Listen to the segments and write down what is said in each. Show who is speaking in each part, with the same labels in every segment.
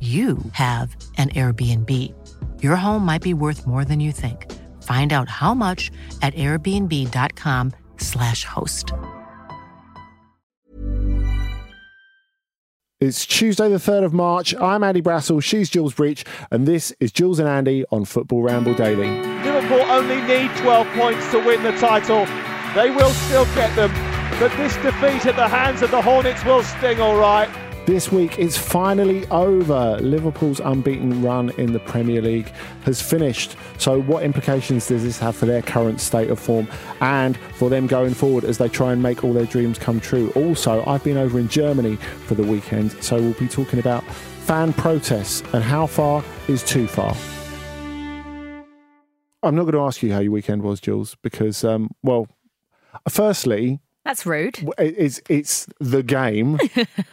Speaker 1: you have an Airbnb. Your home might be worth more than you think. Find out how much at airbnb.com/slash host.
Speaker 2: It's Tuesday, the 3rd of March. I'm Andy Brassell, she's Jules Breach, and this is Jules and Andy on Football Ramble Daily.
Speaker 3: Liverpool only need 12 points to win the title. They will still get them, but this defeat at the hands of the Hornets will sting all right.
Speaker 2: This week is finally over. Liverpool's unbeaten run in the Premier League has finished. So, what implications does this have for their current state of form and for them going forward as they try and make all their dreams come true? Also, I've been over in Germany for the weekend, so we'll be talking about fan protests and how far is too far. I'm not going to ask you how your weekend was, Jules, because, um, well, firstly,
Speaker 4: That's rude.
Speaker 2: it's it's the game,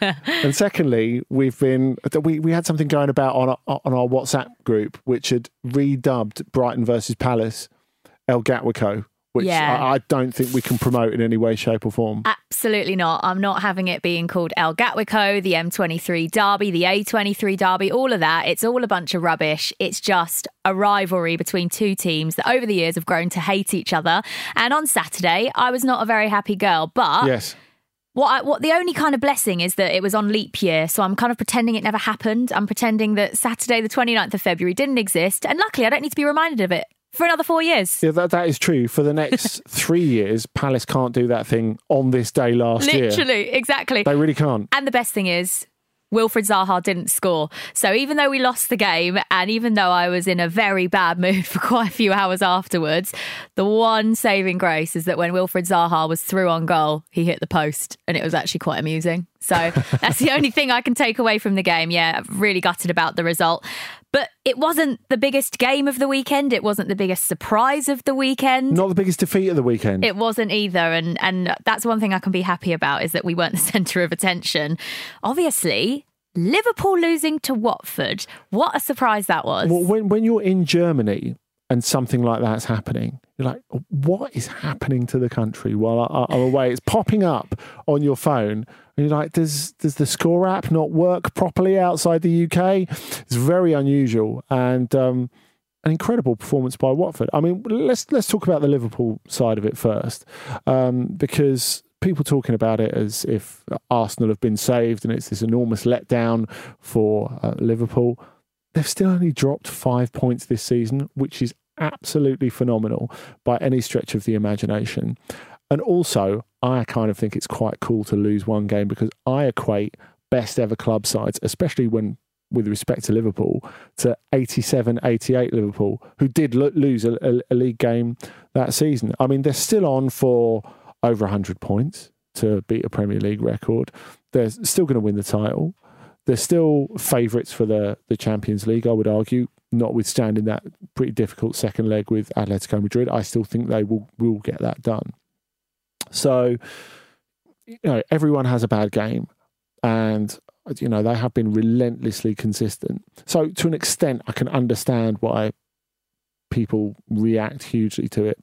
Speaker 2: and secondly, we've been we we had something going about on our, on our WhatsApp group, which had redubbed Brighton versus Palace El Gatwico, which
Speaker 4: Yeah.
Speaker 2: I, I don't think we can promote in any way, shape, or form.
Speaker 4: Absolutely not. I'm not having it being called El Gatwico, the M23 Derby, the A23 Derby, all of that. It's all a bunch of rubbish. It's just a rivalry between two teams that over the years have grown to hate each other. And on Saturday, I was not a very happy girl, but
Speaker 2: yes,
Speaker 4: what I, what the only kind of blessing is that it was on leap year, so I'm kind of pretending it never happened. I'm pretending that Saturday, the 29th of February, didn't exist, and luckily, I don't need to be reminded of it for another four years.
Speaker 2: yeah, that that is true. For the next three years, Palace can't do that thing on this day last year.
Speaker 4: Literally, exactly.
Speaker 2: They really can't.
Speaker 4: And the best thing is, Wilfried Zaha didn't score. So even though we lost the game, and even though I was in a very bad mood for quite a few hours afterwards, the one saving grace is that when Wilfried Zaha was through on goal, he hit the post, and it was actually quite amusing. So that's the only thing I can take away from the game. Yeah, really gutted about the result. But it wasn't the biggest game of the weekend. It wasn't the biggest surprise of the weekend.
Speaker 2: Not the biggest defeat of the weekend.
Speaker 4: It wasn't either, and and that's one thing I can be happy about is that we weren't the centre of attention. Obviously, Liverpool losing to Watford. What a surprise that was!
Speaker 2: Well, when when you're in Germany and something like that's happening, you're like, what is happening to the country while I, I'm away? It's popping up on your phone. And you're like, does does the score app not work properly outside the UK? It's very unusual and um, an incredible performance by Watford. I mean, let's let's talk about the Liverpool side of it first, um, because people talking about it as if Arsenal have been saved and it's this enormous letdown for uh, Liverpool. They've still only dropped five points this season, which is absolutely phenomenal by any stretch of the imagination. And also, I kind of think it's quite cool to lose one game because I equate best ever club sides, especially when with respect to Liverpool to 87 88 Liverpool, who did lo- lose a, a, a league game that season. I mean, they're still on for over 100 points to beat a Premier League record. They're still going to win the title. They're still favourites for the, the Champions League, I would argue, notwithstanding that pretty difficult second leg with Atletico Madrid. I still think they will, will get that done. So, you know, everyone has a bad game. And you know, they have been relentlessly consistent. So, to an extent, I can understand why people react hugely to it.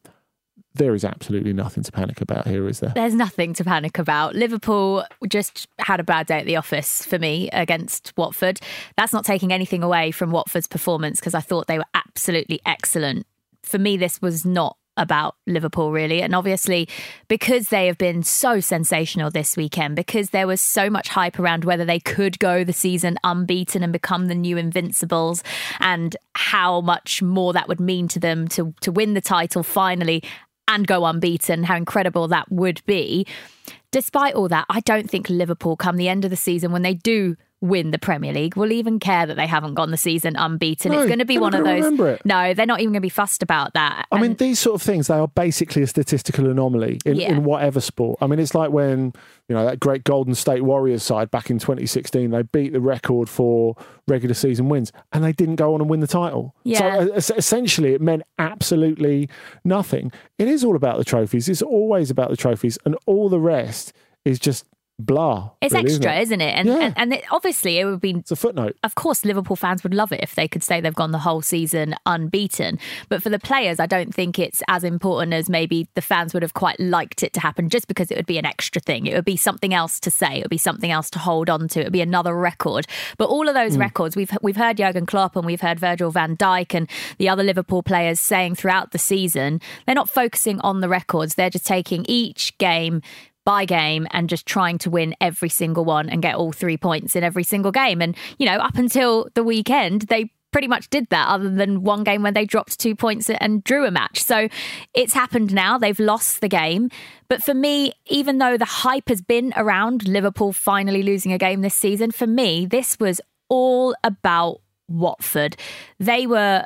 Speaker 2: There is absolutely nothing to panic about here, is there?
Speaker 4: There's nothing to panic about. Liverpool just had a bad day at the office for me against Watford. That's not taking anything away from Watford's performance because I thought they were absolutely excellent. For me, this was not about Liverpool, really. And obviously, because they have been so sensational this weekend, because there was so much hype around whether they could go the season unbeaten and become the new Invincibles, and how much more that would mean to them to, to win the title finally and go unbeaten, how incredible that would be. Despite all that, I don't think Liverpool come the end of the season when they do win the Premier League will even care that they haven't gone the season unbeaten.
Speaker 2: No,
Speaker 4: it's going to be one of those. No, they're not even going to be fussed about that.
Speaker 2: I mean, these sort of things, they are basically a statistical anomaly in,
Speaker 4: Yeah.
Speaker 2: in whatever sport. I mean, it's like when, you know, that great Golden State Warriors side back in 2016, they beat the record for regular season wins and they didn't go on and win the title.
Speaker 4: Yeah.
Speaker 2: So uh, essentially, it meant absolutely nothing. It is all about the trophies. It's always about the trophies, and all the rest is just blah.
Speaker 4: it's
Speaker 2: really,
Speaker 4: extra,
Speaker 2: Isn't it?
Speaker 4: isn't it? And
Speaker 2: Yeah.
Speaker 4: and, and it, obviously, it would be.
Speaker 2: It's a footnote.
Speaker 4: Of course, Liverpool fans would love it if they could say they've gone the whole season unbeaten. But for the players, I don't think it's as important as maybe the fans would have quite liked it to happen, just because it would be an extra thing. It would be something else to say. It would be something else to hold on to. It would be another record. But all of those hmm. records, we've we've heard Jurgen Klopp and we've heard Virgil van Dijk and the other Liverpool players saying throughout the season, they're not focusing on the records. They're just taking each game by game and just trying to win every single one and get all three points in every single game. And, you know, up until the weekend, they pretty much did that, other than one game when they dropped two points and drew a match. So it's happened now. They've lost the game. But for me, even though the hype has been around Liverpool finally losing a game this season, for me, this was all about Watford. They were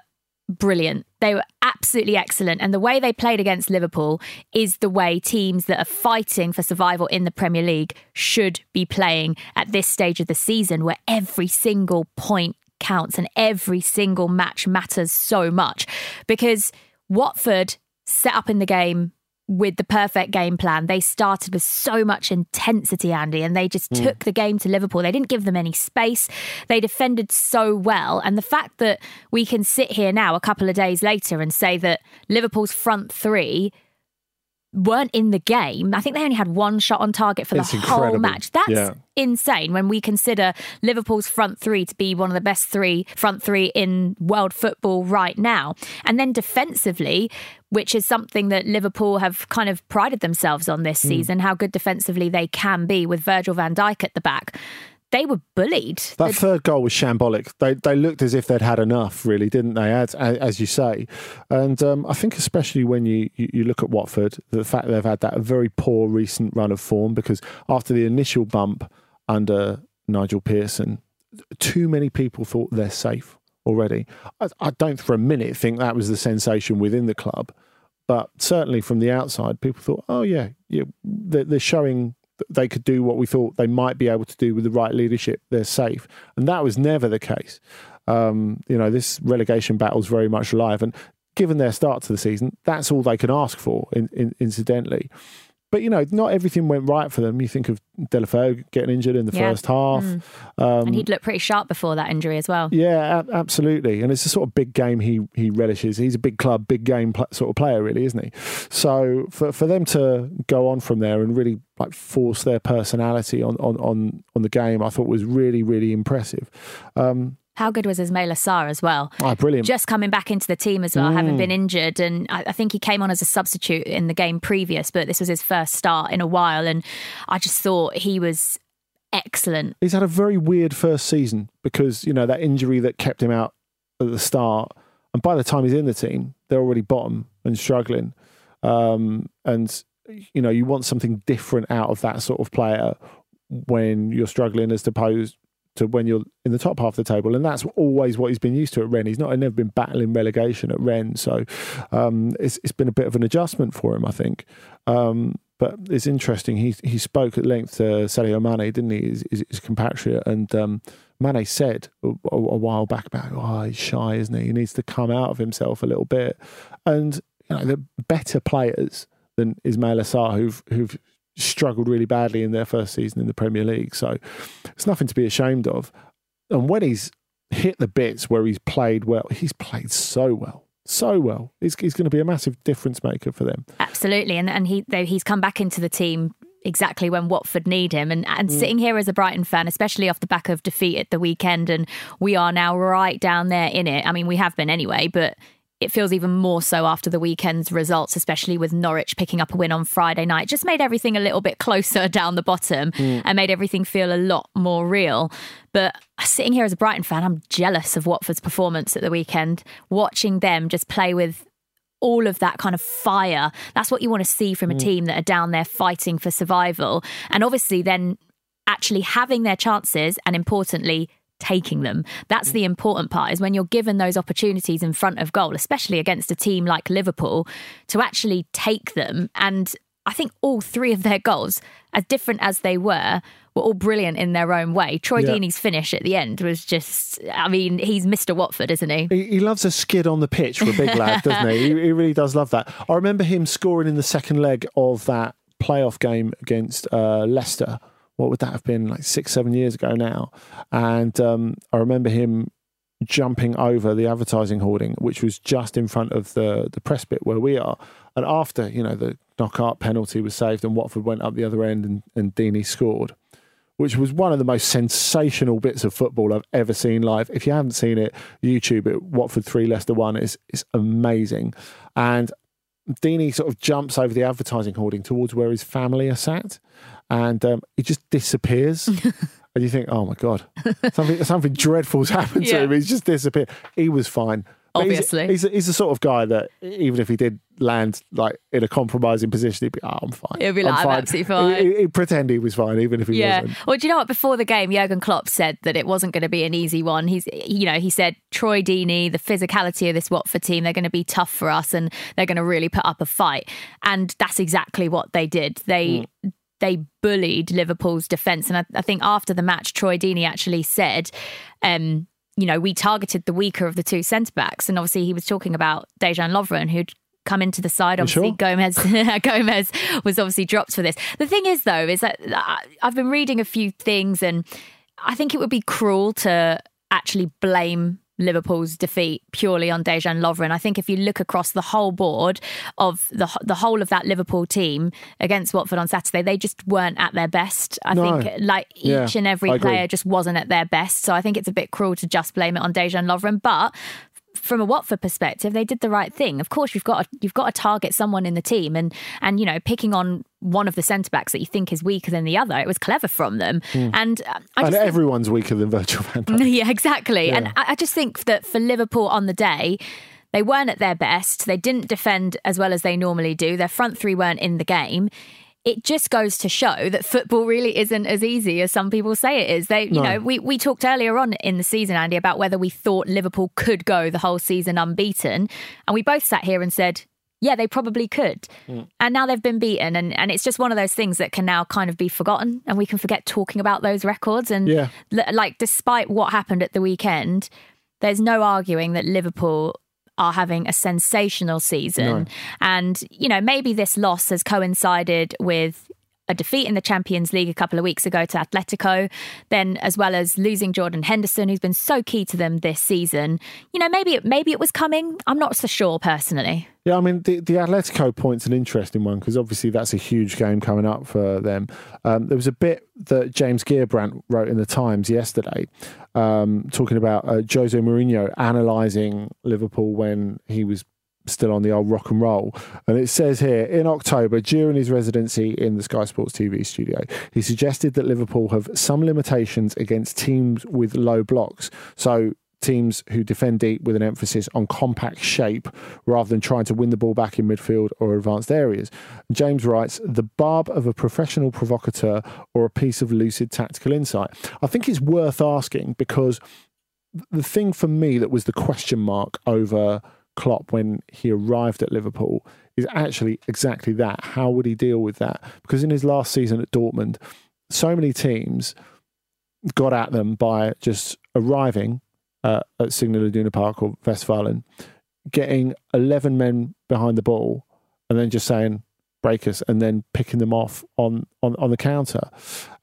Speaker 4: brilliant. They were absolutely excellent. And the way they played against Liverpool is the way teams that are fighting for survival in the Premier League should be playing at this stage of the season, where every single point counts and every single match matters so much. Because Watford set up in the game with the perfect game plan. They started with so much intensity, Andy, and they just hmm. took the game to Liverpool. They didn't give them any space. They defended so well. And the fact that we can sit here now, a couple of days later, and say that Liverpool's front three weren't in the game. I think they only had one shot on target for
Speaker 2: It's
Speaker 4: the whole match. That's
Speaker 2: Yeah.
Speaker 4: insane when we consider Liverpool's front three to be one of the best three front three in world football right now. And then defensively, which is something that Liverpool have kind of prided themselves on
Speaker 2: Hmm.
Speaker 4: this season, how good defensively they can be with Virgil van Dijk at the back. They were bullied.
Speaker 2: That third goal was shambolic. They they looked as if they'd had enough, really, didn't they? As, as you say, and um, I think especially when you, you you look at Watford, the fact they've had that very poor recent run of form because after the initial bump under Nigel Pearson, too many people thought they're safe already. I, I don't for a minute think that was the sensation within the club, but certainly from the outside, people thought, oh yeah, yeah, they're, they're showing they could do what we thought they might be able to do with the right leadership. They're safe, and that was never the case. Um, you know, this relegation battle is very much alive, and given their start to the season, that's all they can ask for. In, in, incidentally. But you know, not everything went right for them. You think of Deulofeu getting injured in the
Speaker 4: Yeah.
Speaker 2: first half. Um,
Speaker 4: and he'd looked pretty sharp before that injury as well.
Speaker 2: yeah, absolutely. And it's a sort of big game he he relishes. He's a big club, big game pl- sort of player, really, isn't he? So for for them to go on from there and really like force their personality on on on, on the game, I thought was really really impressive. Um,
Speaker 4: How good was Ismaila Sarr as well?
Speaker 2: ah, brilliant.
Speaker 4: just coming back into the team as well, having
Speaker 2: Mm.
Speaker 4: been injured. And I, I think he came on as a substitute in the game previous, but this was his first start in a while. And I just thought he was excellent.
Speaker 2: He's had a very weird first season because you know that injury that kept him out at the start, and by the time he's in the team, they're already bottom and struggling. Um, and you know you want something different out of that sort of player when you're struggling, as opposed to when you're in the top half of the table, and that's always what he's been used to at Rennes. He's not never been battling relegation at Rennes, so um, it's it's been a bit of an adjustment for him, I think. Um, but it's interesting. He he spoke at length to Sadio Mane, didn't he? His, his, his compatriot, and um, Mane said a, a, a, while back about, oh, he's shy, isn't he? He needs to come out of himself a little bit. And you know, the better players than Ismaila Sarr, who've who've struggled really badly in their first season in the Premier League. So it's nothing to be ashamed of. And when he's hit the bits where he's played well, he's played so well. So well, he's, he's going to be a massive difference maker for them.
Speaker 4: Absolutely, and and he he's come back into the team exactly when Watford need him. And, and mm. sitting here as a Brighton fan, especially off the back of defeat at the weekend, and we are now right down there in it. I mean, we have been anyway, but it feels even more so after the weekend's results, especially with Norwich picking up a win on Friday night. Just made everything a little bit closer down the bottom mm. and made everything feel a lot more real. But sitting here as a Brighton fan, I'm jealous of Watford's performance at the weekend, watching them just play with all of that kind of fire. That's what you want to see from a mm. team that are down there fighting for survival. And obviously, then actually having their chances and importantly, taking them. That's mm. the important part is when you're given those opportunities in front of goal, especially against a team like Liverpool, to actually take them. And I think all three of their goals, as different as they were, were all brilliant in their own way. Troy yeah. Deeney's finish at the end was just, I mean, he's Mr. Watford, isn't he?
Speaker 2: He, he loves a skid on the pitch for a big lad, doesn't he? he? he? really does love that. I remember him scoring in the second leg of that playoff game against uh, Leicester what would that have been like six, seven years ago now? And um, I remember him jumping over the advertising hoarding, which was just in front of the the press bit where we are. And after you know the knockout penalty was saved and Watford went up the other end and, and Deeney scored, which was one of the most sensational bits of football I've ever seen live. If you haven't seen it, YouTube it Watford three Leicester one is is amazing. And Deeney sort of jumps over the advertising hoarding towards where his family are sat and um, he just disappears. and you think, oh my god, something something dreadful's happened to him. He's just disappeared. He was fine.
Speaker 4: Obviously,
Speaker 2: he's, he's, he's, the sort of guy that even if he did land like in a compromising position, he'd be, oh, I'm fine.
Speaker 4: He'd be like, I'm, I'm absolutely fine.
Speaker 2: He, would pretend he was fine, even if he
Speaker 4: yeah.
Speaker 2: wasn't.
Speaker 4: Well, do you know what? Before the game, Jurgen Klopp said that it wasn't going to be an easy one. He's, you know, he said Troy Deeney, the physicality of this Watford team, they're going to be tough for us, and they're going to really put up a fight. And that's exactly what they did. They. Mm they bullied Liverpool's defence. And I, I, think after the match, Troy Deeney actually said, um, you know, we targeted the weaker of the two centre backs. And obviously, he was talking about Dejan Lovren, who'd come into the side. Obviously, sure? Gomez Gomez was obviously dropped for this. The thing is, though, is that I've been reading a few things, and I think it would be cruel to actually blame Liverpool's defeat purely on Dejan Lovren. I think if you look across the whole board of the the whole of that Liverpool team against Watford on Saturday, they just weren't at their best. I no. think like each yeah, and every player just wasn't at their best. So I think it's a bit cruel to just blame it on Dejan Lovren. But from a Watford perspective, they did the right thing. Of course, you've got to, you've got to target someone in the team, and and you know picking on one of the centre backs that you think is weaker than the other. It was clever from them, mm. and uh, I
Speaker 2: and everyone's think, weaker than Virgil van Dijk.
Speaker 4: Yeah, exactly. Yeah. And I, I just think that for Liverpool on the day. They weren't at their best. They didn't defend as well as they normally do. Their front three weren't in the game it just goes to show that football really isn't as easy as some people say it is. They, you no. know, we, we talked earlier on in the season, Andy, about whether we thought Liverpool could go the whole season unbeaten. And we both sat here and said, yeah, they probably could. Mm. And now they've been beaten. And, and it's just one of those things that can now kind of be forgotten and we can forget talking about those records. And
Speaker 2: yeah.
Speaker 4: like, despite what happened at the weekend, there's no arguing that Liverpool are having a sensational season. No. And, you know, maybe this loss has coincided with a defeat in the Champions League a couple of weeks ago to Atletico, then as well as losing Jordan Henderson, who's been so key to them this season. You know, maybe it, maybe it was coming. I'm not so sure personally.
Speaker 2: Yeah, I mean the the Atletico point's an interesting one because obviously that's a huge game coming up for them. Um, there was a bit that James Gheerbrant wrote in the Times yesterday, um, talking about uh, Jose Mourinho analysing Liverpool when he was still on the old rock and roll. And it says here in October, during his residency in the Sky Sports TV studio, he suggested that Liverpool have some limitations against teams with low blocks. So teams who defend deep with an emphasis on compact shape rather than trying to win the ball back in midfield or advanced areas. James writes, the barb of a professional provocateur or a piece of lucid tactical insight. I think it's worth asking because the thing for me that was the question mark over Klopp when he arrived at Liverpool is actually exactly that. How would he deal with that? Because in his last season at Dortmund, so many teams got at them by just arriving uh, at Signal Iduna Park or Westfalen, getting 11 men behind the ball and then just saying, break us, and then picking them off on, on, on the counter.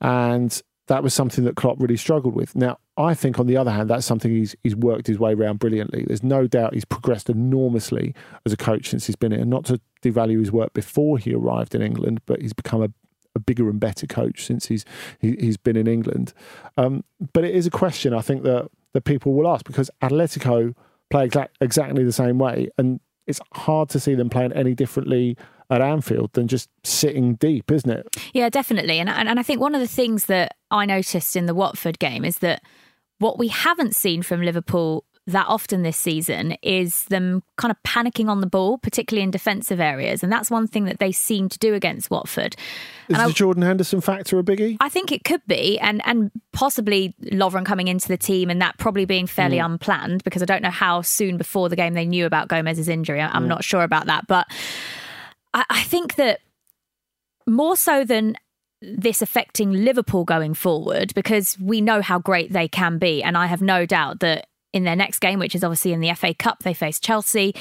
Speaker 2: And that was something that Klopp really struggled with. Now, I think, on the other hand, that's something he's he's worked his way around brilliantly. There's no doubt he's progressed enormously as a coach since he's been here. And not to devalue his work before he arrived in England, but he's become a, a bigger and better coach since he's he, has been in England. Um, but it is a question I think that that people will ask because Atletico play exact, exactly the same way, and it's hard to see them playing any differently at Anfield than just sitting deep, isn't it?
Speaker 4: Yeah, definitely. And, and I think one of the things that I noticed in the Watford game is that what we haven't seen from Liverpool that often this season is them kind of panicking on the ball, particularly in defensive areas. And that's one thing that they seem to do against Watford.
Speaker 2: Is
Speaker 4: and
Speaker 2: the I, Jordan Henderson factor a biggie?
Speaker 4: I think it could be. And and possibly Lovren coming into the team and that probably being fairly mm. unplanned because I don't know how soon before the game they knew about Gomez's injury. I'm mm. not sure about that. But I, I think that more so than this affecting Liverpool going forward because we know how great they can be. And I have no doubt that in their next game, which is obviously in the FA Cup, they face Chelsea.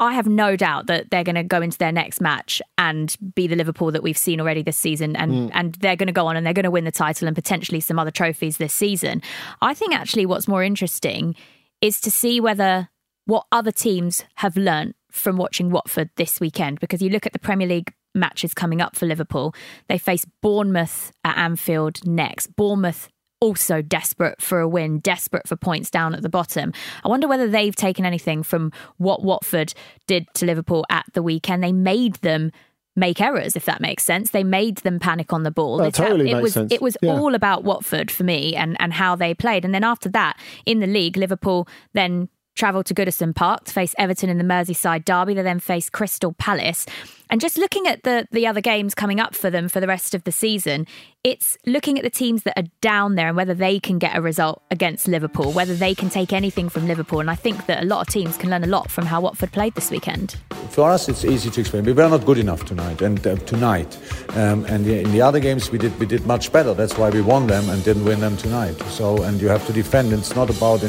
Speaker 4: I have no doubt that they're going to go into their next match and be the Liverpool that we've seen already this season, and mm. and they're going to go on and they're going to win the title and potentially some other trophies this season. I think actually what's more interesting is to see whether what other teams have learnt from watching Watford this weekend, because you look at the Premier League matches coming up for Liverpool. They face Bournemouth at Anfield next. Bournemouth also desperate for a win, desperate for points down at the bottom. I wonder whether they've taken anything from what Watford did to Liverpool at the weekend. They made them make errors, if that makes sense. They made them panic on the ball.
Speaker 2: That totally
Speaker 4: it
Speaker 2: makes
Speaker 4: was
Speaker 2: sense.
Speaker 4: it was
Speaker 2: yeah.
Speaker 4: all about Watford for me and, and how they played. And then after that, in the league, Liverpool then travelled to Goodison Park to face Everton in the Merseyside derby. They then faced Crystal Palace. And just looking at the the other games coming up for them for the rest of the season, it's looking at the teams that are down there and whether they can get a result against Liverpool, whether they can take anything from Liverpool. And I think that a lot of teams can learn a lot from how Watford played this weekend.
Speaker 5: For us, it's easy to explain. We were not good enough tonight, and uh, tonight, um, and in the other games we did we did much better. That's why we won them and didn't win them tonight. So, and you have to defend. It's not about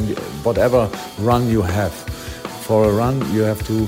Speaker 5: whatever run you have. For a run, you have to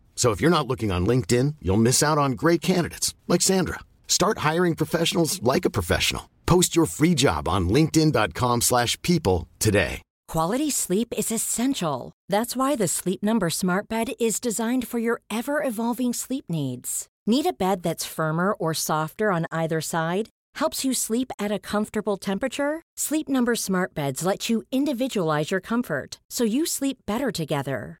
Speaker 6: So if you're not looking on LinkedIn, you'll miss out on great candidates like Sandra. Start hiring professionals like a professional. Post your free job on linkedin.com/people today.
Speaker 7: Quality sleep is essential. That's why the Sleep Number Smart Bed is designed for your ever-evolving sleep needs. Need a bed that's firmer or softer on either side? Helps you sleep at a comfortable temperature? Sleep Number Smart Beds let you individualize your comfort so you sleep better together.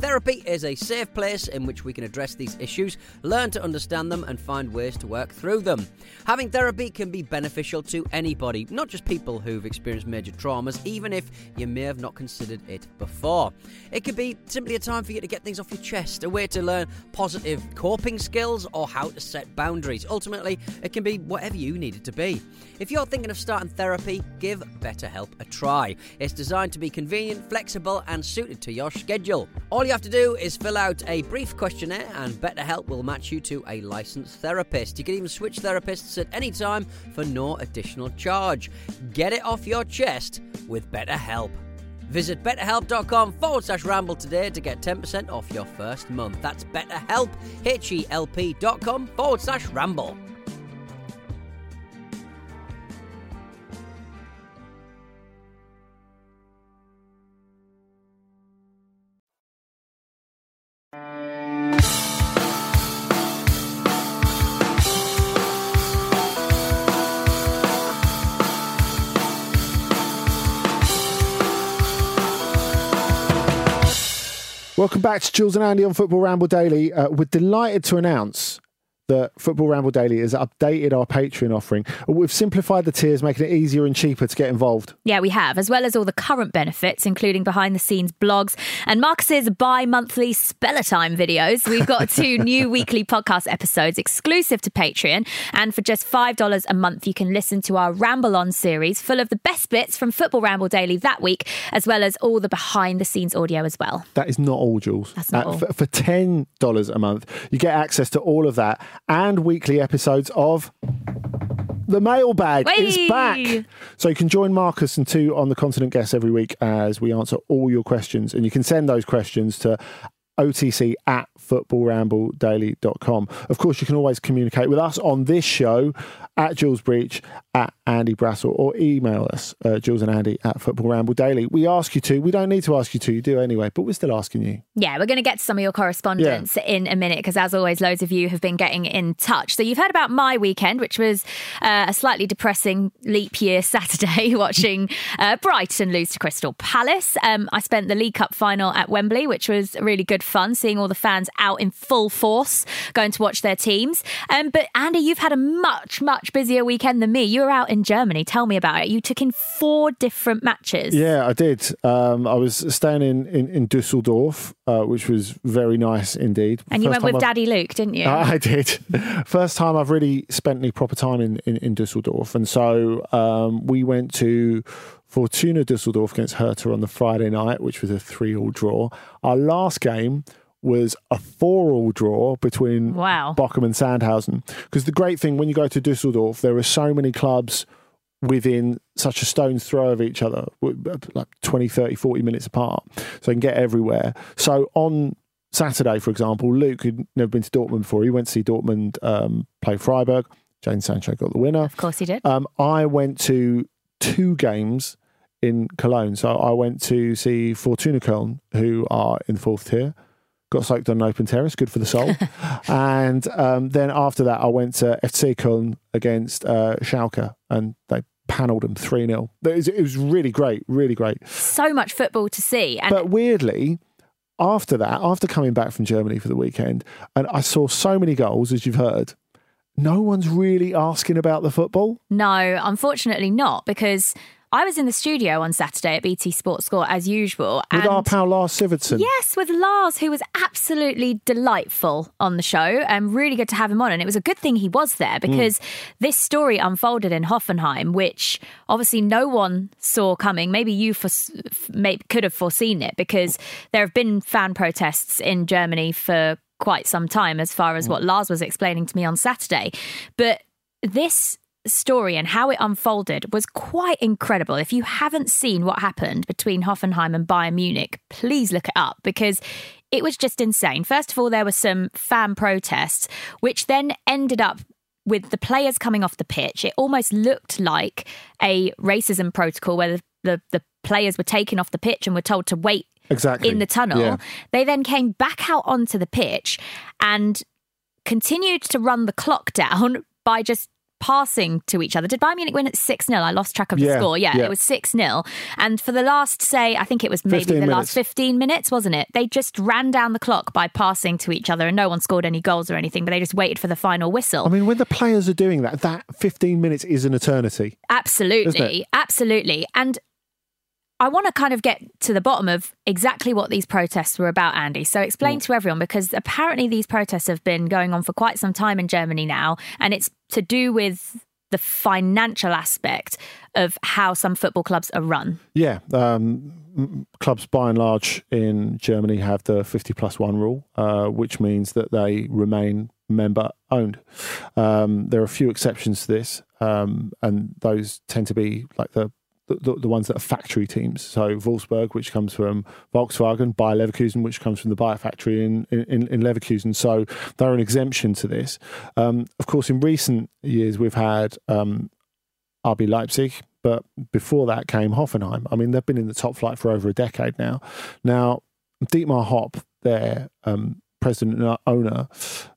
Speaker 8: Therapy is a safe place in which we can address these issues, learn to understand them, and find ways to work through them. Having therapy can be beneficial to anybody, not just people who've experienced major traumas, even if you may have not considered it before. It could be simply a time for you to get things off your chest, a way to learn positive coping skills, or how to set boundaries. Ultimately, it can be whatever you need it to be. If you're thinking of starting therapy, give BetterHelp a try. It's designed to be convenient, flexible, and suited to your schedule. All you have to do is fill out a brief questionnaire, and BetterHelp will match you to a licensed therapist. You can even switch therapists at any time for no additional charge. Get it off your chest with BetterHelp. Visit betterhelp.com forward slash ramble today to get 10% off your first month. That's betterhelp, H-E-L-P dot com forward slash ramble.
Speaker 2: Welcome back to Jules and Andy on Football Ramble Daily. Uh, we're delighted to announce that Football Ramble Daily has updated our Patreon offering. We've simplified the tiers, making it easier and cheaper to get involved.
Speaker 4: Yeah, we have, as well as all the current benefits, including behind the scenes blogs and Marcus's bi monthly Speller Time videos. We've got two new weekly podcast episodes exclusive to Patreon. And for just $5 a month, you can listen to our Ramble On series full of the best bits from Football Ramble Daily that week, as well as all the behind the scenes audio as well.
Speaker 2: That is not all, Jules.
Speaker 4: That's not
Speaker 2: Uh,
Speaker 4: all.
Speaker 2: For, for $10 a month, you get access to all of that and weekly episodes of the mailbag
Speaker 4: Whey!
Speaker 2: is back. So you can join Marcus and two on the continent guests every week as we answer all your questions. And you can send those questions to otc at footballrambledaily.com. Of course, you can always communicate with us on this show at Jules Breach, at Andy Brassell, or email us, uh, Jules and Andy at Football Ramble Daily. We ask you to. We don't need to ask you to. You do anyway, but we're still asking you.
Speaker 4: Yeah, we're going to get to some of your correspondence in a minute because, as always, loads of you have been getting in touch. So, you've heard about my weekend, which was uh, a slightly depressing leap year Saturday watching uh, Brighton lose to Crystal Palace. Um, I spent the League Cup final at Wembley, which was really good fun, seeing all the fans out in full force going to watch their teams. Um, but, Andy, you've had a much, much busier weekend than me. You were out in Germany. Tell me about it. You took in four different matches.
Speaker 2: Yeah, I did. Um, I was staying in, in, in Dusseldorf, uh, which was very nice indeed.
Speaker 4: And you went with
Speaker 2: I've-
Speaker 4: Daddy Luke, didn't you?
Speaker 2: I did. First time I've really spent any proper time in, in, in Dusseldorf. And so um, we went to Fortuna Dusseldorf against Hertha on the Friday night, which was a three all draw. Our last game was a four all draw between
Speaker 4: Wow.
Speaker 2: Bochum and Sandhausen. Because the great thing when you go to Dusseldorf, there are so many clubs within such a stone's throw of each other, like 20, 30, 40 minutes apart. So you can get everywhere. So on Saturday, for example, Luke, who'd never been to Dortmund before, he went to see Dortmund um, play Freiburg. Jadon Sancho got the winner.
Speaker 4: Of course he did.
Speaker 2: Um, I went to two games in Cologne. So I went to see Fortuna Köln, who are in the fourth tier. Got soaked on an open terrace, good for the soul. and um, then after that, I went to FC Köln against uh, Schalke, and they panelled them 3 0. It was, it was really great, really great.
Speaker 4: so much football to see. And
Speaker 2: But weirdly, after that, after coming back from Germany for the weekend, and I saw so many goals, as you've heard, no one's really asking about the football.
Speaker 4: no, unfortunately not, because I was in the studio on Saturday at BT Sports Score as usual.
Speaker 2: With our pal Lars Sivertsen.
Speaker 4: Yes, with Lars, who was absolutely delightful on the show and really good to have him on. And it was a good thing he was there hmm. because this story unfolded in Hoffenheim, which obviously no one saw coming. Maybe you for, maybe could have foreseen it because there have been fan protests in Germany for quite some time, as far as hmm. what Lars was explaining to me on Saturday. But this story and how it unfolded was quite incredible. If you haven't seen what happened between Hoffenheim and Bayern Munich, please look it up because it was just insane. First of all, there were some fan protests, which then ended up with the players coming off the pitch. It almost looked like a racism protocol where the, the, the players were taken off the pitch and were told to wait
Speaker 2: Exactly.
Speaker 4: in the tunnel.
Speaker 2: Yeah.
Speaker 4: They then came back out onto the pitch and continued to run the clock down by just passing to each other. Did Bayern Munich win at 6 0? I lost track of the
Speaker 2: Yeah,
Speaker 4: score. Yeah,
Speaker 2: yeah.
Speaker 4: it was 6 0. And for the last, say, I think it was maybe the
Speaker 2: minutes.
Speaker 4: last 15 minutes, wasn't it? They just ran down the clock by passing to each other and no one scored any goals or anything, but they just waited for the final whistle.
Speaker 2: I mean, when the players are doing that, that 15 minutes is an eternity.
Speaker 4: Absolutely, absolutely. And I want to kind of get to the bottom of exactly what these protests were about, Andy. So explain
Speaker 2: Mm.
Speaker 4: to everyone because apparently these protests have been going on for quite some time in Germany now, and it's to do with the financial aspect of how some football clubs are run.
Speaker 2: Yeah, um, clubs by and large in Germany have the 50 plus one rule, uh, which means that they remain member owned. Um, there are a few exceptions to this, um, and those tend to be like the the, the ones that are factory teams. So Wolfsburg, which comes from Volkswagen, Bayer Leverkusen, which comes from the Bayer factory in, in, in Leverkusen. So they're an exemption to this. Um, of course, in recent years, we've had um, RB Leipzig, but before that came Hoffenheim. I mean, they've been in the top flight for over a decade now. Now, Dietmar Hopp, their um, president and owner,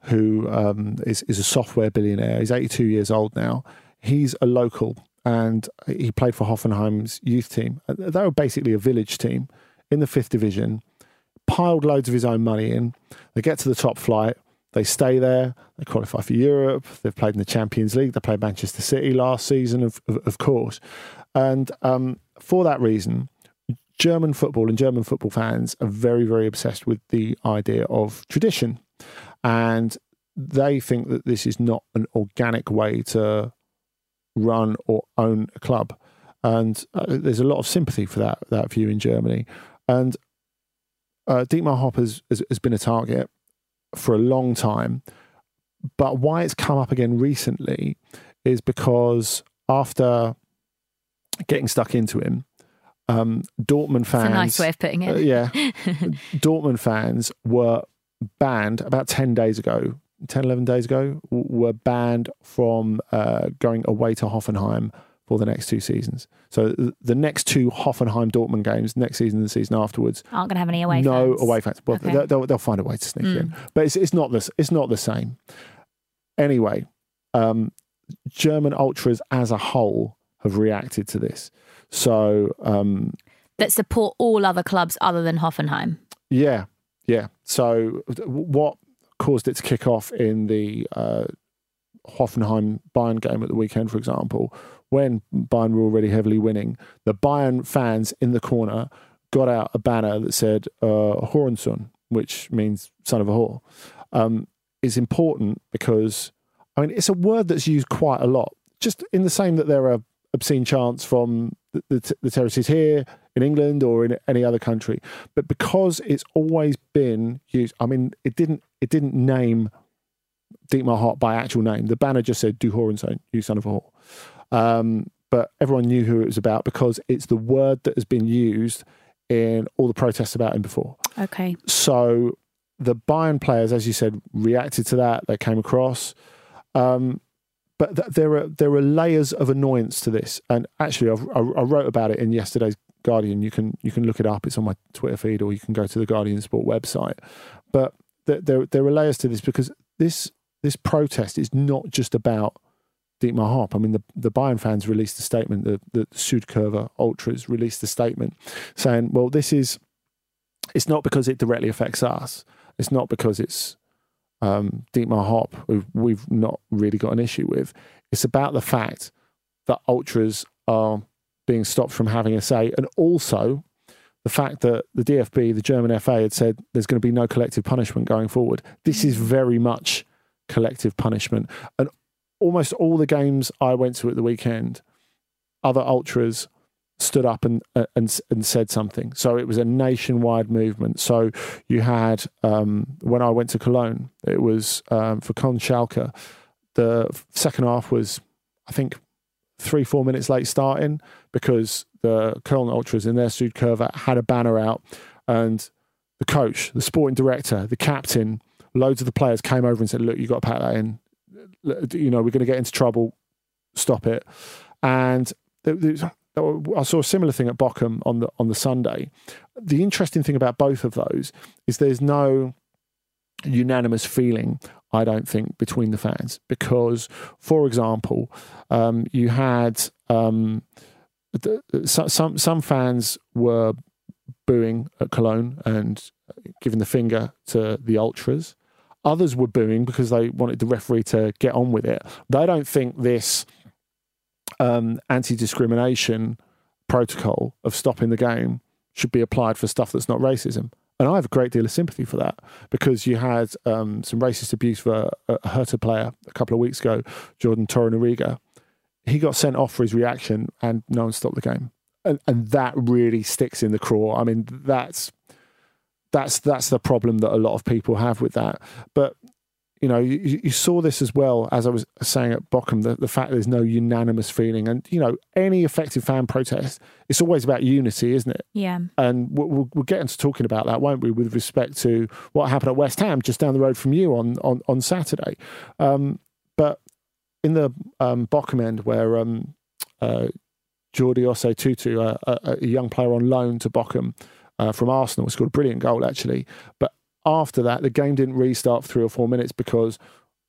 Speaker 2: who um, is, is a software billionaire, he's 82 years old now. He's a local and he played for Hoffenheim's youth team. Uh, They were basically a village team in the fifth division, piled loads of his own money in. They get to the top flight. They stay there. They qualify for Europe. They've played in the Champions League. They played Manchester City last season, of, of, of course. And um, for that reason, German football and German football fans are very, very obsessed with the idea of tradition. And they think that this is not an organic way to run or own a club. And uh, there's a lot of sympathy for that, that view in Germany. And uh, Dietmar Hopp has, has, has been a target for a long time. But why it's come up again recently is because after getting stuck into him, um, Dortmund fans.
Speaker 4: It's a nice way of putting it.
Speaker 2: Uh, yeah. Dortmund fans were banned about 10 days ago, 10, 11 days ago, were banned from uh, going away to Hoffenheim for the next two seasons. So the next two Hoffenheim Dortmund games, next season and the season afterwards,
Speaker 4: Aren't going to have any away fans.
Speaker 2: no
Speaker 4: fans.
Speaker 2: away fans. Well,
Speaker 4: Okay.
Speaker 2: they'll, they'll, they'll find a way to sneak
Speaker 4: Mm.
Speaker 2: in, but it's, it's not this. It's not the same. Anyway, um, German ultras as a whole have reacted to this. So um,
Speaker 4: That support all other clubs other than Hoffenheim.
Speaker 2: yeah, yeah. So what caused it to kick off in the uh, Hoffenheim Bayern game at the weekend, for example, when Bayern were already heavily winning, the Bayern fans in the corner got out a banner that said uh, Hurensohn, which means son of a whore. Um, is important because I mean it's a word that's used quite a lot. Just in the same that there are obscene chants from the, the, the territories here in England or in any other country, but because it's always been used. I mean, it didn't it didn't name Dietmar Hopp by actual name. The banner just said "Du Hurensohn, you son of a whore." Um, but everyone knew who it was about because it's the word that has been used in all the protests about him before.
Speaker 4: Okay.
Speaker 2: So the Bayern players, as you said, reacted to that. They came across. Um, but th- there are there are layers of annoyance to this, and actually, I've, I, I wrote about it in yesterday's Guardian. You can you can look it up. It's on my Twitter feed, or you can go to the Guardian Sport website. But th- there there are layers to this because this this protest is not just about Dietmar Hopp. I mean, the, the Bayern fans released a statement, the, the Südkurve Ultras released a statement saying, well, this is, it's not because it directly affects us. It's not because it's um, Dietmar Hopp, who we've not really got an issue with. It's about the fact that Ultras are being stopped from having a say. And also the fact that the DFB, the German FA, had said there's going to be no collective punishment going forward. This is very much collective punishment. And almost all the games I went to at the weekend, other ultras stood up and uh, and and said something. So it was a nationwide movement. So you had um, when I went to Cologne, it was um, for Con Schalke. The second half was, I think, three four minutes late starting because the Köln Ultras in their Südkurve had a banner out, and the coach, the sporting director, the captain, loads of the players came over and said, "Look, you got to pack that in. You know, we're going to get into trouble. Stop it." And I saw a similar thing at Bochum on the on the Sunday. The interesting thing about both of those is there's no unanimous feeling I don't think, between the fans. Because, for example, um, you had um, the, so- some some fans were booing at Cologne and giving the finger to the ultras. Others were booing because they wanted the referee to get on with it. They don't think this um, anti-discrimination protocol of stopping the game should be applied for stuff that's not racism. And I have a great deal of sympathy for that because you had um, some racist abuse for a, a player a couple of weeks ago, Jordan Torunarigha. He got sent off for his reaction and no one stopped the game. And, and that really sticks in the craw. I mean, that's that's that's the problem that a lot of people have with that. But you know, you, you saw this as well as I was saying at Bochum, the, the fact there's no unanimous feeling, and you know, any effective fan protest, it's always about unity, isn't it?
Speaker 4: Yeah.
Speaker 2: And we'll, we'll, we'll get into talking about that, won't we, with respect to what happened at West Ham just down the road from you on on on Saturday. Um, but in the um, Bochum end, where um, uh, Jordi Osei-Tutu, uh, a, a young player on loan to Bochum uh, from Arsenal, scored a brilliant goal actually, but after that, the game didn't restart for three or four minutes because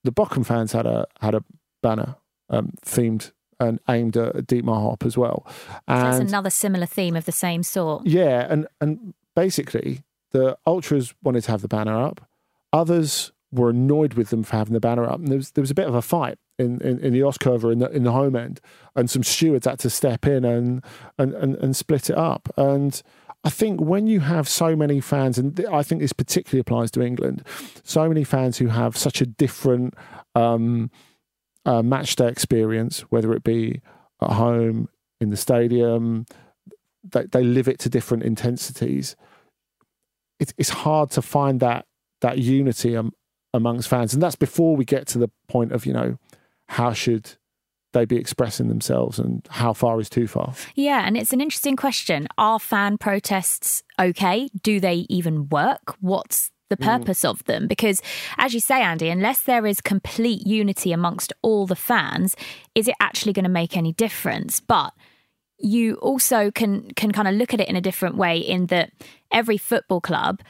Speaker 2: the Bochum fans had a had a banner um, themed and aimed at Dietmar Hopp as well.
Speaker 4: So
Speaker 2: And
Speaker 4: that's another similar theme of the same sort.
Speaker 2: yeah, and and basically the ultras wanted to have the banner up. Others were annoyed with them for having the banner up, and there was there was a bit of a fight in in, in the Ostkurve in the in the home end, and some stewards had to step in and and and, and split it up. And I think when you have so many fans, and I think this particularly applies to England, so many fans who have such a different um, uh, match day experience, whether it be at home, in the stadium, they, they live it to different intensities. It's it's hard to find that that unity um, amongst fans, and that's before we get to the point of you know how should they be expressing themselves and how far is too far.
Speaker 4: Yeah, and it's an interesting question. Are fan protests okay? Do they even work? What's the mm. purpose of them? Because, as you say, Andy, unless there is complete unity amongst all the fans, is it actually going to make any difference? But you also can can kind of look at it in a different way in that every football club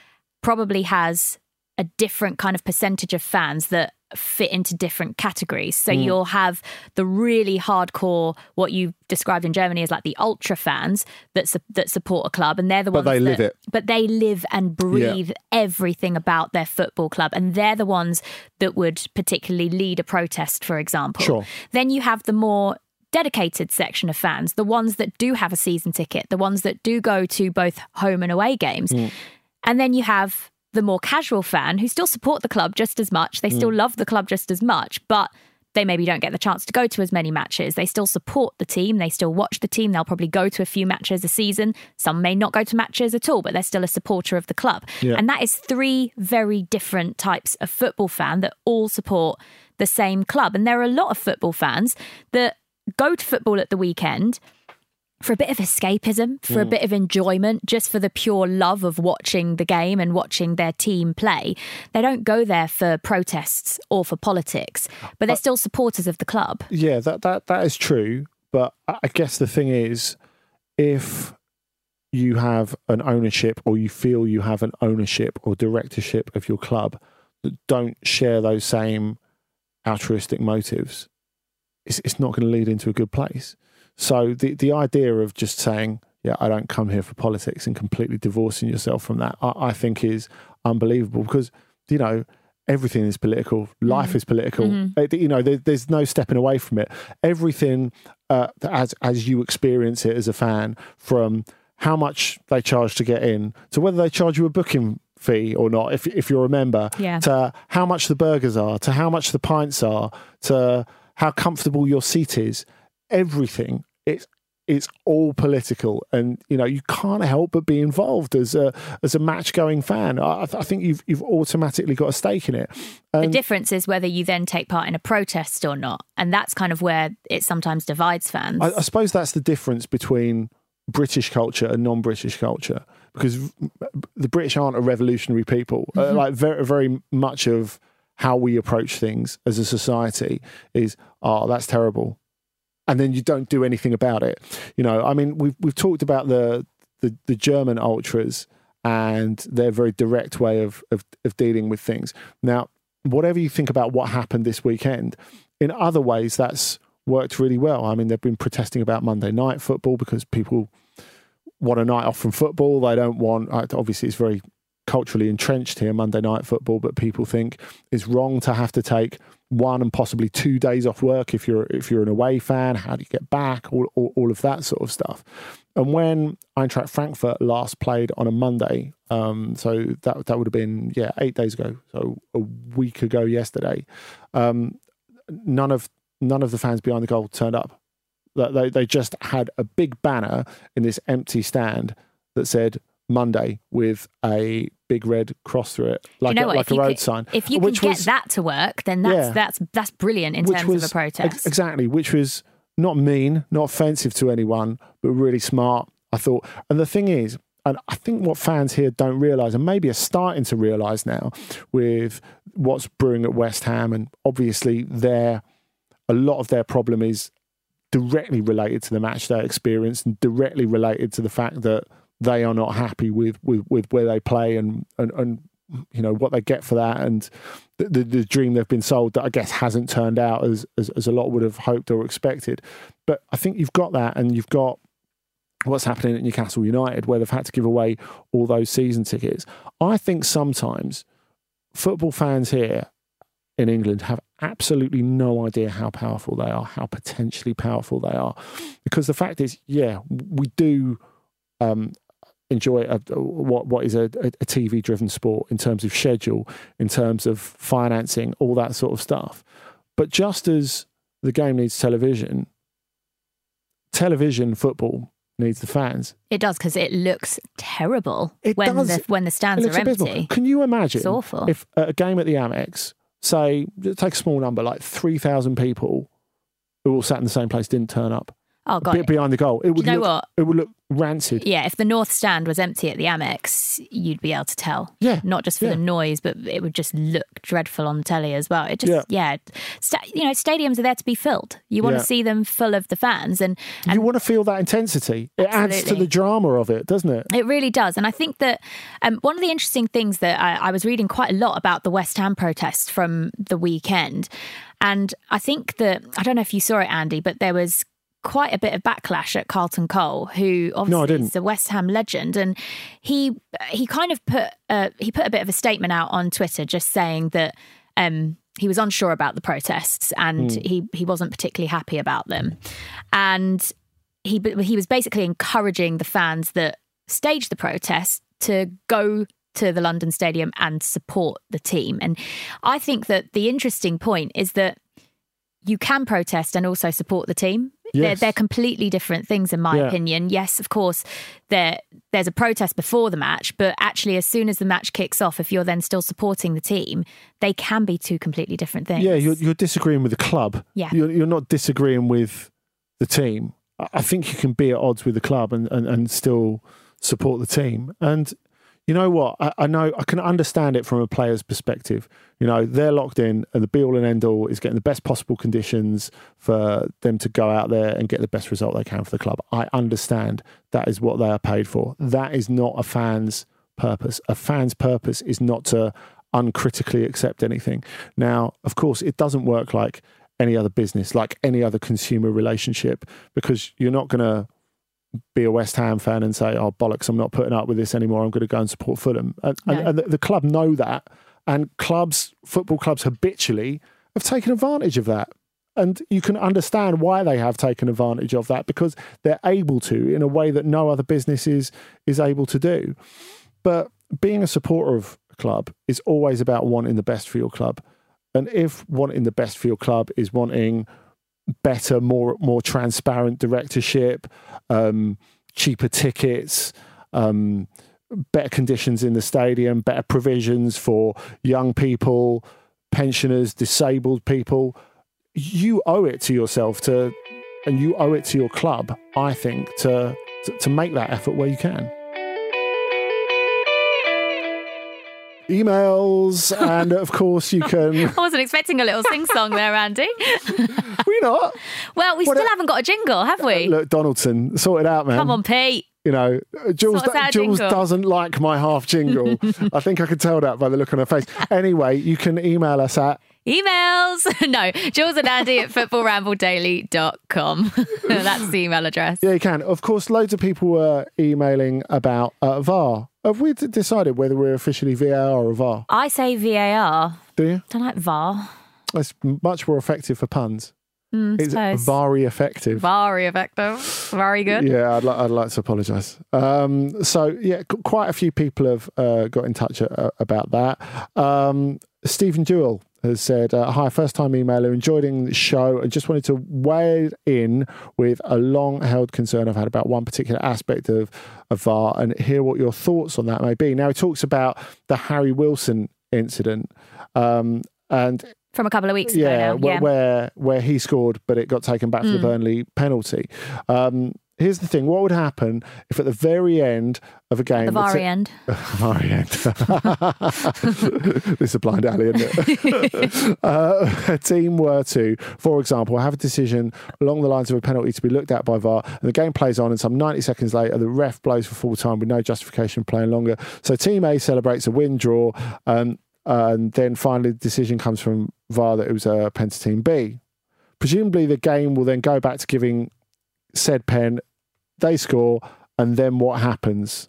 Speaker 4: probably has a different kind of percentage of fans that fit into different categories. So mm. you'll have the really hardcore, what you described in Germany as like the ultra fans that su- that support a club, and they're the
Speaker 2: But
Speaker 4: ones
Speaker 2: they live it.
Speaker 4: But they live and breathe everything about their football club, and they're the ones that would particularly lead a protest, for example.
Speaker 2: Sure.
Speaker 4: Then you have the more dedicated section of fans, the ones that do have a season ticket, the ones that do go to both home and away games. Mm. And then you have the more casual fan who still support the club just as much. They still mm. love the club just as much, but they maybe don't get the chance to go to as many matches. They still support the team. They still watch the team. They'll probably go to a few matches a season. Some may not go to matches at all, but they're still a supporter of the club.
Speaker 2: Yeah.
Speaker 4: And that is three very different types of football fan that all support the same club. And there are a lot of football fans that go to football at the weekend for a bit of escapism, for a mm. bit of enjoyment, just for the pure love of watching the game and watching their team play. They don't go there for protests or for politics, uh, but they're still supporters of the club.
Speaker 2: Yeah, that that that is true. But I I guess the thing is, if you have an ownership or you feel you have an ownership or directorship of your club that don't share those same altruistic motives, it's, it's not going to lead into a good place. So the the idea of just saying, "Yeah, I don't come here for politics," and completely divorcing yourself from that, I, I think is unbelievable because you know everything is political. Life is political. Uh, You know, there, there's no stepping away from it. Everything uh, as as you experience it as a fan, from how much they charge to get in to whether they charge you a booking fee or not, if if you're a member,
Speaker 4: Yeah.
Speaker 2: to how much the burgers are, to how much the pints are, to how comfortable your seat is. Everything it's it's all political, and you know you can't help but be involved as a as a match going fan. I, I think you've you've automatically got a stake in it.
Speaker 4: The difference is whether you then take part in a protest or not. And that's kind of where it sometimes divides fans.
Speaker 2: I, I suppose that's the difference between British culture and non-British culture, because the British aren't a revolutionary people. Uh,
Speaker 4: Mm-hmm.
Speaker 2: like very very much of how we approach things as a society is, oh, that's terrible, and then you don't do anything about it. You know, I mean, we've we've talked about the the, the German ultras and their very direct way of, of of dealing with things. Now, whatever you think about what happened this weekend, in other ways, that's worked really well. I mean, they've been protesting about Monday night football because people want a night off from football. They don't want, uh, obviously, it's very culturally entrenched here, Monday night football, but people think it's wrong to have to take one and possibly two days off work if you're if you're an away fan. How do you get back? All, all, all of that sort of stuff. And when Eintracht Frankfurt last played on a Monday, um, so that that would have been yeah eight days ago, so a week ago yesterday. Um, none of none of the fans behind the goal turned up. They they just had a big banner in this empty stand that said Monday with a big red cross through it, like
Speaker 4: you know
Speaker 2: a, like a road
Speaker 4: can,
Speaker 2: sign.
Speaker 4: If you
Speaker 2: which
Speaker 4: can get that to work, then that's
Speaker 2: Yeah.
Speaker 4: that's that's brilliant in
Speaker 2: which
Speaker 4: terms
Speaker 2: was
Speaker 4: of a protest.
Speaker 2: ex- exactly, which was not mean, not offensive to anyone, but really smart. I thought, and the thing is, and I think what fans here don't realise, and maybe are starting to realise now, with what's brewing at West Ham, and obviously their a lot of their problem is directly related to the match day experience and directly related to the fact that they are not happy with with, with where they play and, and and you know what they get for that and the, the, the dream they've been sold that I guess hasn't turned out as, as as a lot would have hoped or expected. But I think you've got that and you've got what's happening at Newcastle United where they've had to give away all those season tickets. I think sometimes football fans here in England have absolutely no idea how powerful they are, how potentially powerful they are. Because the fact is, yeah, we do um, enjoy a, what what is a, a TV driven sport in terms of schedule, in terms of financing, all that sort of stuff. But just as the game needs television, television football needs the fans.
Speaker 4: It does because it looks terrible
Speaker 2: It
Speaker 4: when
Speaker 2: does.
Speaker 4: the when the stands are
Speaker 2: abysmal.
Speaker 4: empty.
Speaker 2: Can you imagine
Speaker 4: It's awful.
Speaker 2: if a game at the Amex, say, take a small number, like 3,000 people who all sat in the same place didn't turn up
Speaker 4: Oh god.
Speaker 2: be- behind the goal? It would
Speaker 4: you know
Speaker 2: look,
Speaker 4: what?
Speaker 2: It would look rancid.
Speaker 4: Yeah, if the north stand was empty at the Amex, you'd be able to tell.
Speaker 2: Yeah,
Speaker 4: not just for
Speaker 2: yeah.
Speaker 4: the noise, but it would just look dreadful on the telly as well. It just, yeah, Sta- you know, stadiums are there to be filled. You want
Speaker 2: Yeah.
Speaker 4: to see them full of the fans, and
Speaker 2: you want to feel that intensity. It adds to the drama of it, doesn't it?
Speaker 4: It really does. And I think that um, one of the interesting things that I, I was reading quite a lot about the West Ham protests from the weekend. And I think that, I don't know if you saw it, Andy, but there was quite a bit of backlash at Carlton Cole, who obviously
Speaker 2: didn't.
Speaker 4: is a West Ham legend. And he he kind of put uh, he put a bit of a statement out on Twitter just saying that um, he was unsure about the protests and
Speaker 2: Hmm.
Speaker 4: he he wasn't particularly happy about them. And he he was basically encouraging the fans that staged the protest to go to the London Stadium and support the team. And I think that the interesting point is that you can protest and also support the team. They're, they're completely different things, in my
Speaker 2: Yeah.
Speaker 4: opinion. Yes, of course, there there's a protest before the match, but actually, as soon as the match kicks off, if you're then still supporting the team, they can be two completely different things.
Speaker 2: Yeah, you're, you're disagreeing with the club.
Speaker 4: Yeah.
Speaker 2: You're, you're not disagreeing with the team. I I think you can be at odds with the club and, and, and still support the team. And you know what? I, I know I can understand it from a player's perspective. You know, they're locked in, and the be all and end all is getting the best possible conditions for them to go out there and get the best result they can for the club. I understand that is what they are paid for. That is not a fan's purpose. A fan's purpose is not to uncritically accept anything. Now, of course, it doesn't work like any other business, like any other consumer relationship, because you're not going to be a West Ham fan and say, "Oh bollocks, I'm not putting up with this anymore. I'm going to go and support Fulham." And, and, and the, the club know that, and clubs, football clubs, habitually have taken advantage of that. And you can understand why they have taken advantage of that because they're able to in a way that no other business is is able to do. But being a supporter of a club is always about wanting the best for your club. And if wanting the best for your club is wanting better, more more transparent directorship, um, cheaper tickets, um, better conditions in the stadium, better provisions for young people, pensioners, disabled people. You owe it to yourself to, and you owe it to your club, I think, to to, to make that effort where you can. Emails, and of course you can.
Speaker 4: I wasn't expecting a little sing song there, Andy.
Speaker 2: we not.
Speaker 4: Well, we
Speaker 2: What
Speaker 4: still
Speaker 2: a-
Speaker 4: haven't got a jingle, have we?
Speaker 2: Uh, look, Donaldson, sort it out, man.
Speaker 4: Come on, Pete.
Speaker 2: You know, uh, Jules,
Speaker 4: What's
Speaker 2: Jules
Speaker 4: jingle?
Speaker 2: doesn't like my half jingle. I think I can tell that by the look on her face. Anyway, you can email us at
Speaker 4: Emails. no, Jules and Andy at footballrambleddaily.com. That's the email address.
Speaker 2: Yeah, you can. Of course, loads of people were emailing about uh, VAR. Have we d- decided whether we're officially VAR or VAR?
Speaker 4: I say VAR.
Speaker 2: Do you?
Speaker 4: Don't like VAR.
Speaker 2: It's much more effective for puns.
Speaker 4: Mm,
Speaker 2: It's
Speaker 4: suppose.
Speaker 2: very effective.
Speaker 4: Very effective. Very good.
Speaker 2: Yeah, I'd, li- I'd like to apologise. Um, so, yeah, qu- quite a few people have uh, got in touch uh, about that. Um, Stephen Jewell has said, uh, Hi, first time emailer, enjoying the show and just wanted to weigh in with a long held concern I've had about one particular aspect of, of VAR and hear what your thoughts on that may be. Now, he talks about the Harry Wilson incident. Um, and
Speaker 4: From a couple of weeks ago
Speaker 2: yeah,
Speaker 4: now.
Speaker 2: where,
Speaker 4: yeah.
Speaker 2: where where he scored, but it got taken back for the
Speaker 4: Mm.
Speaker 2: Burnley penalty. Um, here's the thing: what would happen if at the very end of a game,
Speaker 4: the very end.
Speaker 2: very end, this is a blind alley, isn't it? uh, a team were to, for example, have a decision along the lines of a penalty to be looked at by VAR, and the game plays on, and some 90 seconds later, the ref blows for full time with no justification playing longer. So Team A celebrates a win draw, um, and then finally the decision comes from VAR that it was a pen to Team B. Presumably, the game will then go back to giving said pen, they score, and then what happens?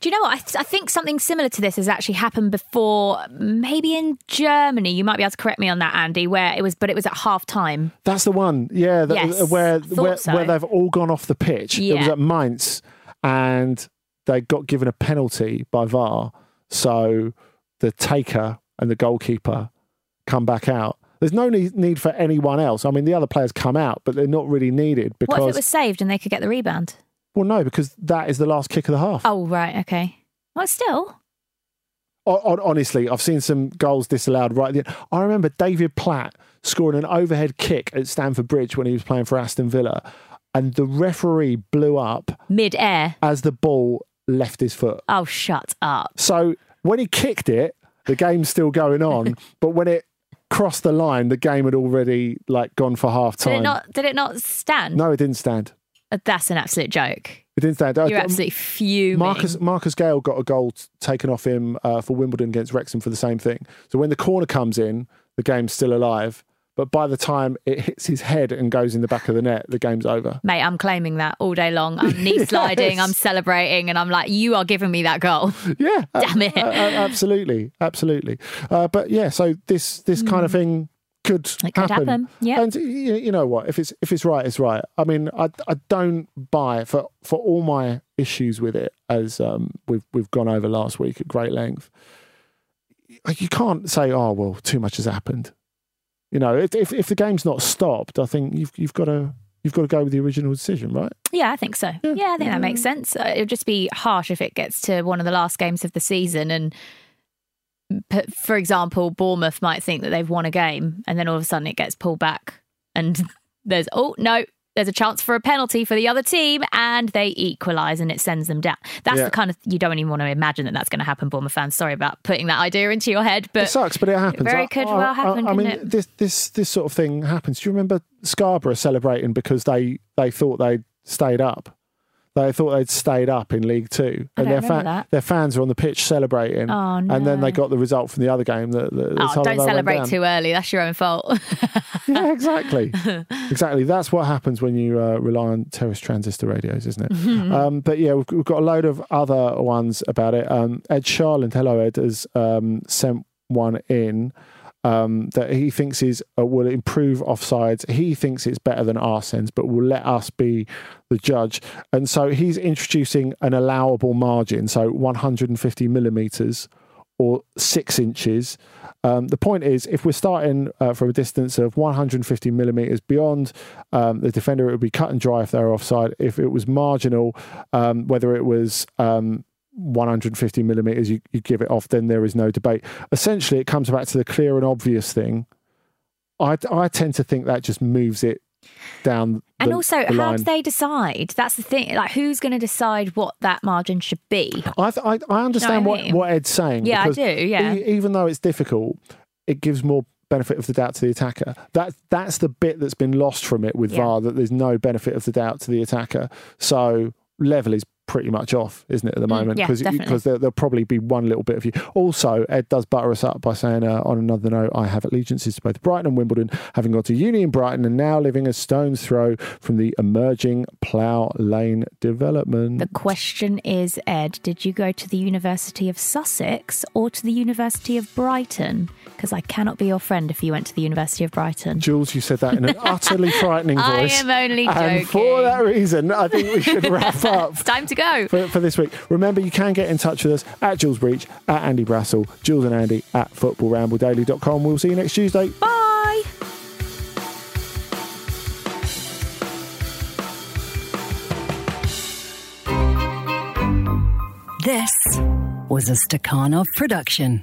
Speaker 4: Do you know what? I, th- I think something similar to this has actually happened before, maybe in Germany. You might be able to correct me on that, Andy, where it was, but it was at half time.
Speaker 2: That's the one, yeah, that,
Speaker 4: Yes,
Speaker 2: where where,
Speaker 4: so.
Speaker 2: where they've all gone off the pitch. It was at Mainz, and they got given a penalty by VAR, so the taker and the goalkeeper come back out. There's no need, for anyone else. I mean, the other players come out, but they're not really needed because.
Speaker 4: What if it was saved and they could get the rebound?
Speaker 2: well, no, because that is the last kick of the half.
Speaker 4: Oh, right. Okay. Well, still.
Speaker 2: Hon- hon- honestly, I've seen some goals disallowed right at the end. I remember David Platt scoring an overhead kick at Stamford Bridge when he was playing for Aston Villa, and the referee blew up
Speaker 4: Mid air.
Speaker 2: as the ball left his foot.
Speaker 4: Oh, shut up.
Speaker 2: So when he kicked it, the game's still going on, but when it crossed the line, the game had already like gone for half
Speaker 4: Did it
Speaker 2: time.
Speaker 4: not? Did it not stand?
Speaker 2: No, it didn't stand.
Speaker 4: Uh, That's an absolute joke.
Speaker 2: It didn't stand.
Speaker 4: You're absolutely fuming.
Speaker 2: Marcus Marcus Gayle got a goal t- taken off him uh, for Wimbledon against Wrexham for the same thing. So when the corner comes in, the game's still alive. But by the time it hits his head and goes in the back of the net, the game's over.
Speaker 4: Mate, I'm claiming that all day long. I'm knee sliding,
Speaker 2: Yes.
Speaker 4: I'm celebrating, and I'm like, you are giving me that goal.
Speaker 2: Yeah,
Speaker 4: Damn it.
Speaker 2: a- a- absolutely, absolutely. Uh, but yeah, so this this kind of thing could
Speaker 4: Hmm. It could happen, yeah.
Speaker 2: And you know what? If it's if it's right, it's right. I mean, I I don't buy for for all my issues with it, as um, we've we've gone over last week at great length. You can't say, oh well, too much has happened. You know, if if, if the game's not stopped, I think you've you've got to you've got to go with the original decision, right?
Speaker 4: Yeah, I think so. Yeah, I think that makes sense. Uh, It would just be harsh if it gets to one of the last games of the season and. For example, Bournemouth might think that they've won a game, and then all of a sudden it gets pulled back, and there's oh no, there's a chance for a penalty for the other team, and they equalise, and it sends them down. That's
Speaker 2: Yeah.
Speaker 4: the kind of you don't even want to imagine that that's going to happen, Bournemouth fans. Sorry about putting that idea into your head, but
Speaker 2: it sucks, but it happens.
Speaker 4: very
Speaker 2: I-
Speaker 4: could
Speaker 2: I-
Speaker 4: well
Speaker 2: I-
Speaker 4: happen,
Speaker 2: I, mean,
Speaker 4: it?
Speaker 2: this this this sort of thing happens. Do you remember Scarborough celebrating because they they thought they'd stayed up? They thought they'd stayed up in League Two, and their
Speaker 4: that.
Speaker 2: their fans were on the pitch celebrating.
Speaker 4: Oh, no.
Speaker 2: And then they got the result from the other game. That, that, that
Speaker 4: oh, don't celebrate too early. That's your own fault.
Speaker 2: Yeah, exactly, exactly. That's what happens when you uh, rely on terrace transistor radios, isn't it?
Speaker 4: Mm-hmm.
Speaker 2: Um, but yeah, we've, we've got a load of other ones about it. Um, Ed Charland, hello Ed, has um, sent one in um, that he thinks is uh, will improve offsides. He thinks it's better than Arsène's, but will let us be the judge. And so he's introducing an allowable margin, so 150 millimeters or six inches. Um, the point is, if we're starting uh, from a distance of 150 millimeters beyond um, the defender, it would be cut and dry if they're offside. If it was marginal, um, whether it was um, 150 millimeters, you, you give it off, then there is no debate. Essentially, it comes back to the clear and obvious thing. I, I tend to think that just moves it down.
Speaker 4: And
Speaker 2: the-
Speaker 4: also,
Speaker 2: the
Speaker 4: how do they decide? That's the thing. Like, who's going to decide what that margin should be?
Speaker 2: I, th- I, I understand
Speaker 4: what I
Speaker 2: what,
Speaker 4: mean?
Speaker 2: what Ed's saying.
Speaker 4: Yeah, I do, yeah.
Speaker 2: e- even though it's difficult, it gives more benefit of the doubt to the attacker. That that's the bit that's been lost from it with
Speaker 4: Yeah.
Speaker 2: VAR. That there's no benefit of the doubt to the attacker. So level is pretty much off, isn't it, at the moment?
Speaker 4: Mm, yeah,
Speaker 2: Because there, there'll probably be one little bit of you. Also, Ed does butter us up by saying, uh, on another note, I have allegiances to both Brighton and Wimbledon, having gone to uni in Brighton and now living a stone's throw from the emerging Plough Lane development.
Speaker 4: The question is, Ed, did you go to the University of Sussex or to the University of Brighton? Because I cannot be your friend if you went to the University of Brighton.
Speaker 2: Jules, you said that in an utterly frightening voice.
Speaker 4: I am only joking.
Speaker 2: And for that reason, I think we should wrap up.
Speaker 4: It's time to go.
Speaker 2: for, for this week. Remember, you can get in touch with us at Jules Breach, at Andy Brassell, Jules and Andy at footballrambledaily.com. We'll see you next Tuesday.
Speaker 4: Bye.
Speaker 9: This was a Stakhanov production.